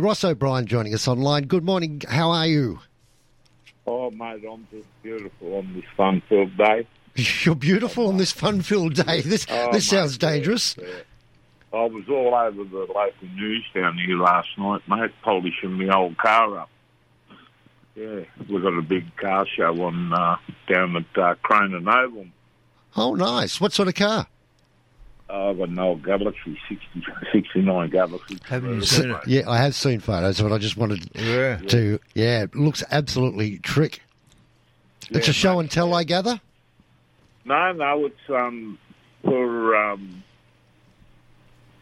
Ross O'Brien joining us online. Good morning. How are you? Oh, mate, I'm just beautiful on this fun-filled day. You're beautiful on this fun-filled day. This Oh, this mate, sounds dangerous. yeah, yeah. I was all over the local news down here last night, mate, polishing my old car up. Yeah, we've got a big car show on uh, down at uh, Cronin Oval. Oh, nice. What sort of car? Oh, I've got an old Galaxie, 60, 69 Galaxie. Haven't you seen it? yeah, I have seen photos, but I just wanted Yeah. to. Yeah, it looks absolutely trick. it's a show mate, and tell, yeah. I gather. No, no, it's um for um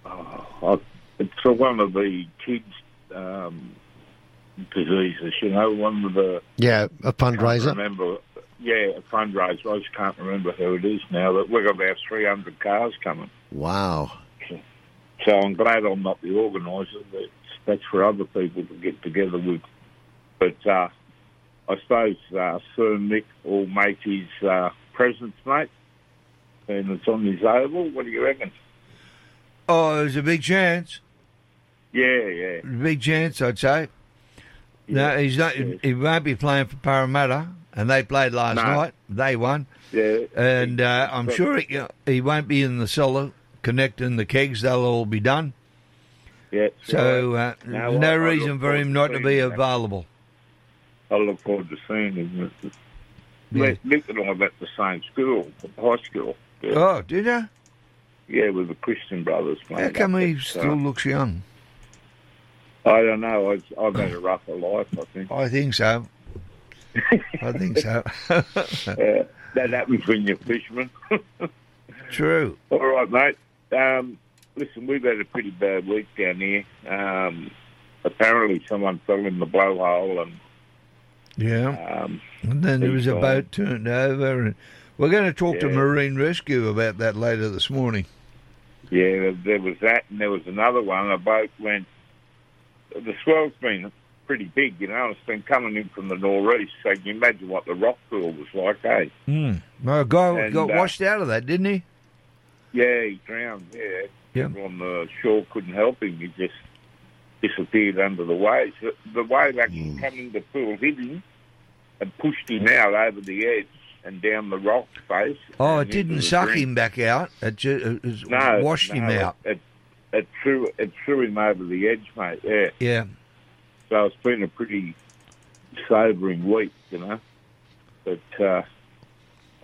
oh, it's for one of the kids um diseases, you know, one of the Yeah, a can't fundraiser. remember yeah, a fundraiser. I just can't remember who it is now. But we've got about three hundred cars coming. Wow. So I'm glad I'm not the organiser. That's, that's for other people to get together with. But uh, I suppose uh, Sir Mick will make his uh, presence, mate, and it's on his oval. What do you reckon? Oh, there's a big chance. Yeah, yeah. Big chance, I'd say. No, he's not. yeah. He won't be playing for Parramatta, and they played last No. night. They won, Yeah, and uh, I'm But- sure he, he won't be in the cellar connecting the kegs. They'll all be done. Yeah. So uh, No, there's no I- I reason for him not to to be that. available. I look forward to seeing him. Yeah. Mick and I were at the same school, high school. Yeah, Oh, did you? yeah with the Christian brothers. How come he still uh, looks young? I don't know. I've, I've had a rougher life, I think. I think so. I think so. That happens when you're a fisherman. True. All right, mate. Um, listen, we've had a pretty bad week down here. Um, apparently, someone fell in the blowhole, and Yeah. um, And then there was a boat turned over. And we're going to talk to Marine Rescue about that later this morning. yeah, there was that, and there was another one. A boat went. The swell's been pretty big, you know. It's been coming in from the northeast, so you can imagine what the rock pool was like, eh? Hmm. Well, a guy And, got uh, washed out of that, didn't he? Yeah, he drowned. Yeah, Yeah. On the shore couldn't help him. He just disappeared under the waves. The- wave actually Mm. came in the pool, hit him, and pushed him out over the edge and down the rock face. Oh, it didn't suck drink. him back out. It just it, No, washed him out. It, it, it threw it threw him over the edge, mate. Yeah. Yeah. So it's been a pretty sobering week, you know. But uh,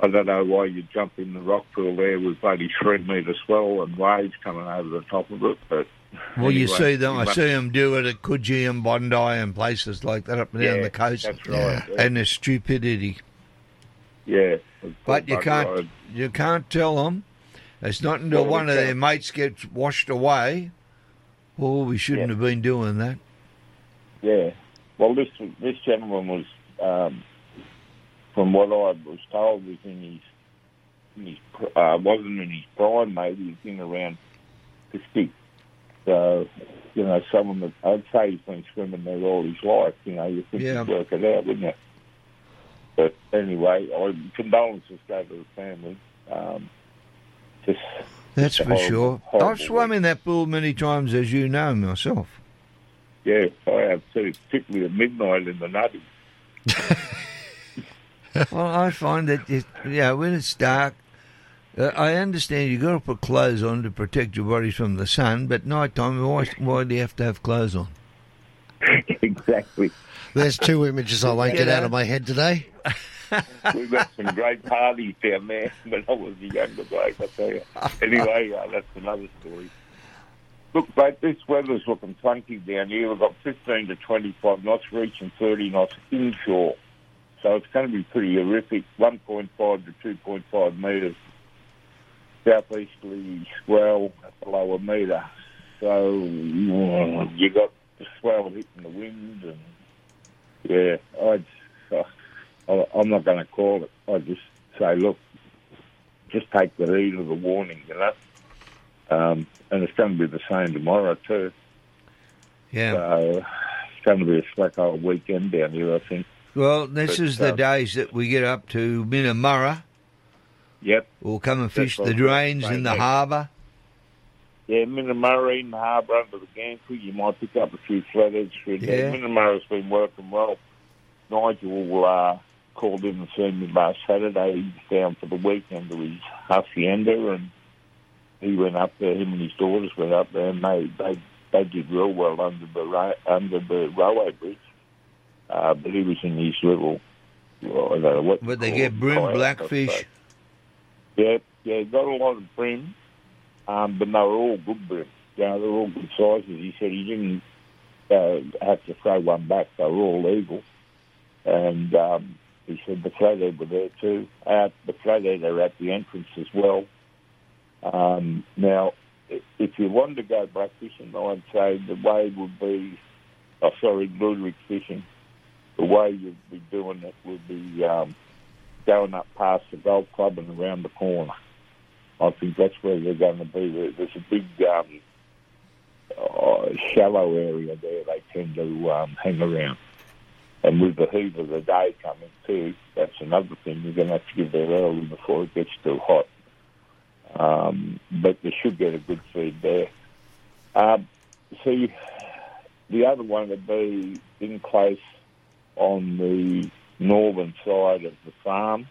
I don't know why you'd jump in the rock pool there with bloody three metre swell and waves coming over the top of it. But Well, you see them. I see them do it at Coogee and Bondi and places like that up and down the coast. That's right. Yeah. And the stupidity. yeah. But you can't ride. you can't tell them. It's not until Well, one of their mates gets washed away. Oh, we shouldn't Yeah. have been doing that. Yeah. Well, this this gentleman was, um, from what I was told, was in his, in his uh, wasn't in his prime, maybe he was in around fifty. So, you know, someone that I'd say he's been swimming there all his life. You know, you think Yeah. you'd work it out, wouldn't you? But anyway, I, condolences go to the family. Um, just That's for horrible, sure. horrible I've swum in that pool many times, as you know myself. yeah, I have too, particularly at midnight in the nutty. Well, I find that it, yeah, when it's dark, uh, I understand you've got to put clothes on to protect your body from the sun, but nighttime, why, why do you have to have clothes on? exactly. There's two images I won't get out of my head today. We've got some great parties down there when I was a younger bloke, I tell you. Anyway, uh, that's another story. Look, mate, this weather's looking funky down here. We've got 15 to 25 knots, reaching 30 knots inshore. So it's going to be pretty horrific. 1.5 to 2.5 metres. Southeasterly swell at below a metre. So uh, you got the swell hitting the wind and yeah, I'd, I, I'm not going to call it. I just say, look, just take the heat of the warning, you know. Um, and it's going to be the same tomorrow too. Yeah. So it's going to be a slack old weekend down here, I think. Well, this but, is the uh, days that we get up to Minnamurra. Yep. We'll come and fish That's the drains in the harbour. Yeah, Minnamurra in the harbour under the gantry. You might pick up a few flatheads Yeah. Minnamurra's been working well. Nigel uh, called in and seen me last Saturday. He's down for the weekend to his hacienda, and he went up there. Him and his daughters went up there, and they they they did real well under the under the railway bridge. Uh, but he was in his little. Well, I don't know what. But they get bream blackfish. Yeah, yeah, got a lot of bream, um, but they were all good bream. You know, they're all good sizes. He said he didn't uh, have to throw one back. They were all legal. And um, he said the flathead were there too. Uh, the flathead are at the entrance as well. Um, now, if you wanted to go blackfishing, I'd say the way would be, oh, sorry, luderick fishing. The way you'd be doing it would be um, going up past the golf club and around the corner. I think that's where they're going to be. There's a big um, uh, shallow area there they tend to um, hang around. And with the heat of the day coming too, that's another thing. You're going to have to give there early before it gets too hot. Um, but they should get a good feed there. Um, see, the other one would be in close on the northern side of the farm,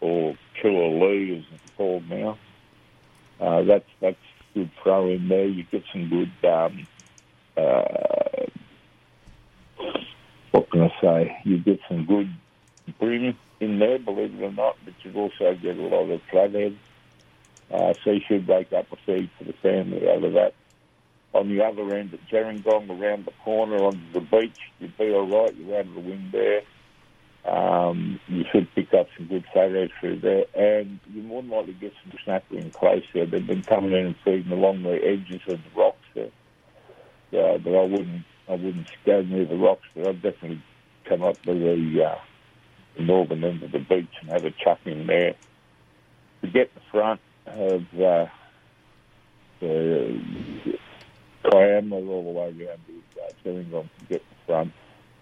or Killalea as it's called now. Uh, that's that's good throw in there. You get some good. Um, uh, what can I say? You get some good bream in there, believe it or not, but you also get a lot of flathead. Uh, so you should break up a feed for the family out of that. On the other end at Gerringong, around the corner on the beach, you'd be all right. You're out of the wind there. Um, you should pick up some good photos through there, and you're more than likely to get some snapper in close there. They've been coming in and feeding along the edges of the rocks there. But I wouldn't, I wouldn't go near the rocks, but I'd definitely come up to the, uh, the northern end of the beach and have a chuck in there. To get the front of uh, the Kiama all the way around the uh, Gerringong to get the front.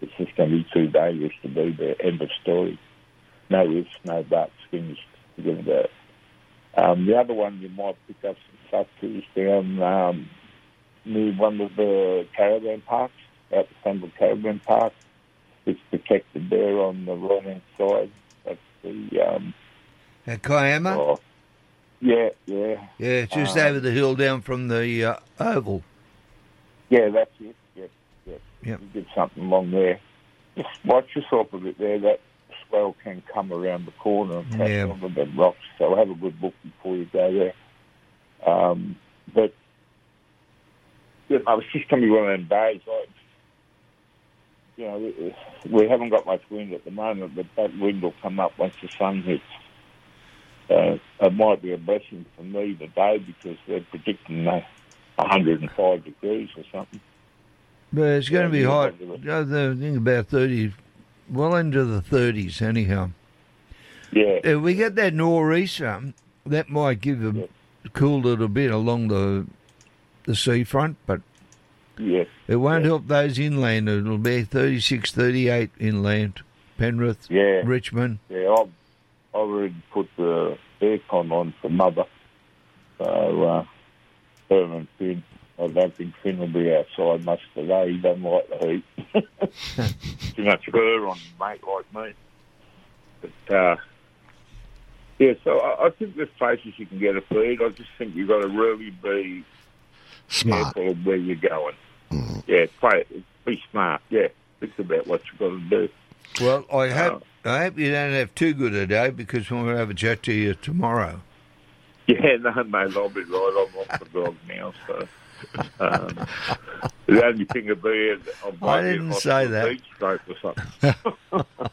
It's just going to be too dangerous to be there. End of story. No ifs, no buts. Finished. Forget about it. Um, the other one you might pick up some stuff too is down um, near one of the caravan parks, out the front of the caravan park. It's protected there on the right hand side. That's the um, At Kiama? oh, yeah, yeah, Yeah, just uh, over the hill down from the uh, oval. Yeah. That's it. Yep, yep. Yep. You did something wrong there. Just watch yourself a bit there. That swell can come around the corner and crash Yeah. onto the rocks. So have a good look before you go there. Um, but you know, was just going to be one of them days. Like, you know, we- we haven't got much wind at the moment, but that wind will come up once the sun hits. Uh, it might be a blessing for me today because they're predicting uh, 105 degrees or something. But it's going to be hot. I think about 30, well into the 30s anyhow. Yeah, If we get that nor'easter, that might give a Yeah. cool little bit along the the seafront, but yeah, it won't Yeah. help those inland. It'll be 36, 38 inland. Penrith, yeah, Richmond. yeah. I've I already put the aircon on for mother. So, uh, and Finn, I don't think Finn will be outside much today. He doesn't like the heat. Too much fur on mate like me. But, uh, yeah, so I, I think there's places you can get a feed. I just think you've got to really be Smart. careful of where you're going. Yeah, play. Be smart. Yeah, think about what you've got to do. Well, I Uh, hope I hope you don't have too good a day because we'll have a chat to you tomorrow. Yeah, no, mate, I'll be right. I'm off the dog now, so. Um, the only thing would be, I'll I didn't say that. Beach stroke or something.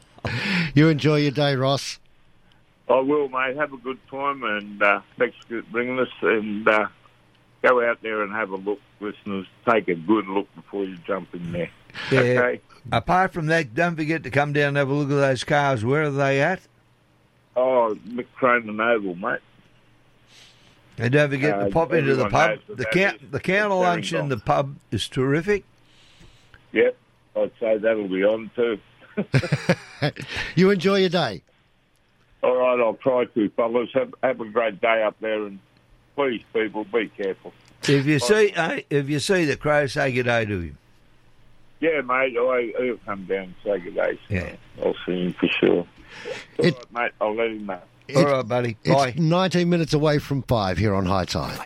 You enjoy your day, Ross. I will, mate. Have a good time, and uh, thanks for bringing us. And uh, go out there and have a look, listeners. Take a good look before you jump in there. Yeah. Okay. Apart from that, don't forget to come down and have a look at those cars. Where are they at? Oh, Mick and Oval, mate. And don't forget uh, to pop into the pub. The, can, the counter lunch in the pub is terrific. Yep, I'd say that'll be on too. you enjoy your day. All right, I'll try to, fellas. Have, have a great day up there, and please, people, be careful. If you see, uh, if you see the crow, say good day to him. Yeah, mate, I, he'll come down and say good day. So yeah. I'll see him for sure. It, right, mate, I'll let him know. All right, buddy. Bye. It's 19 minutes away from five here on High Tide.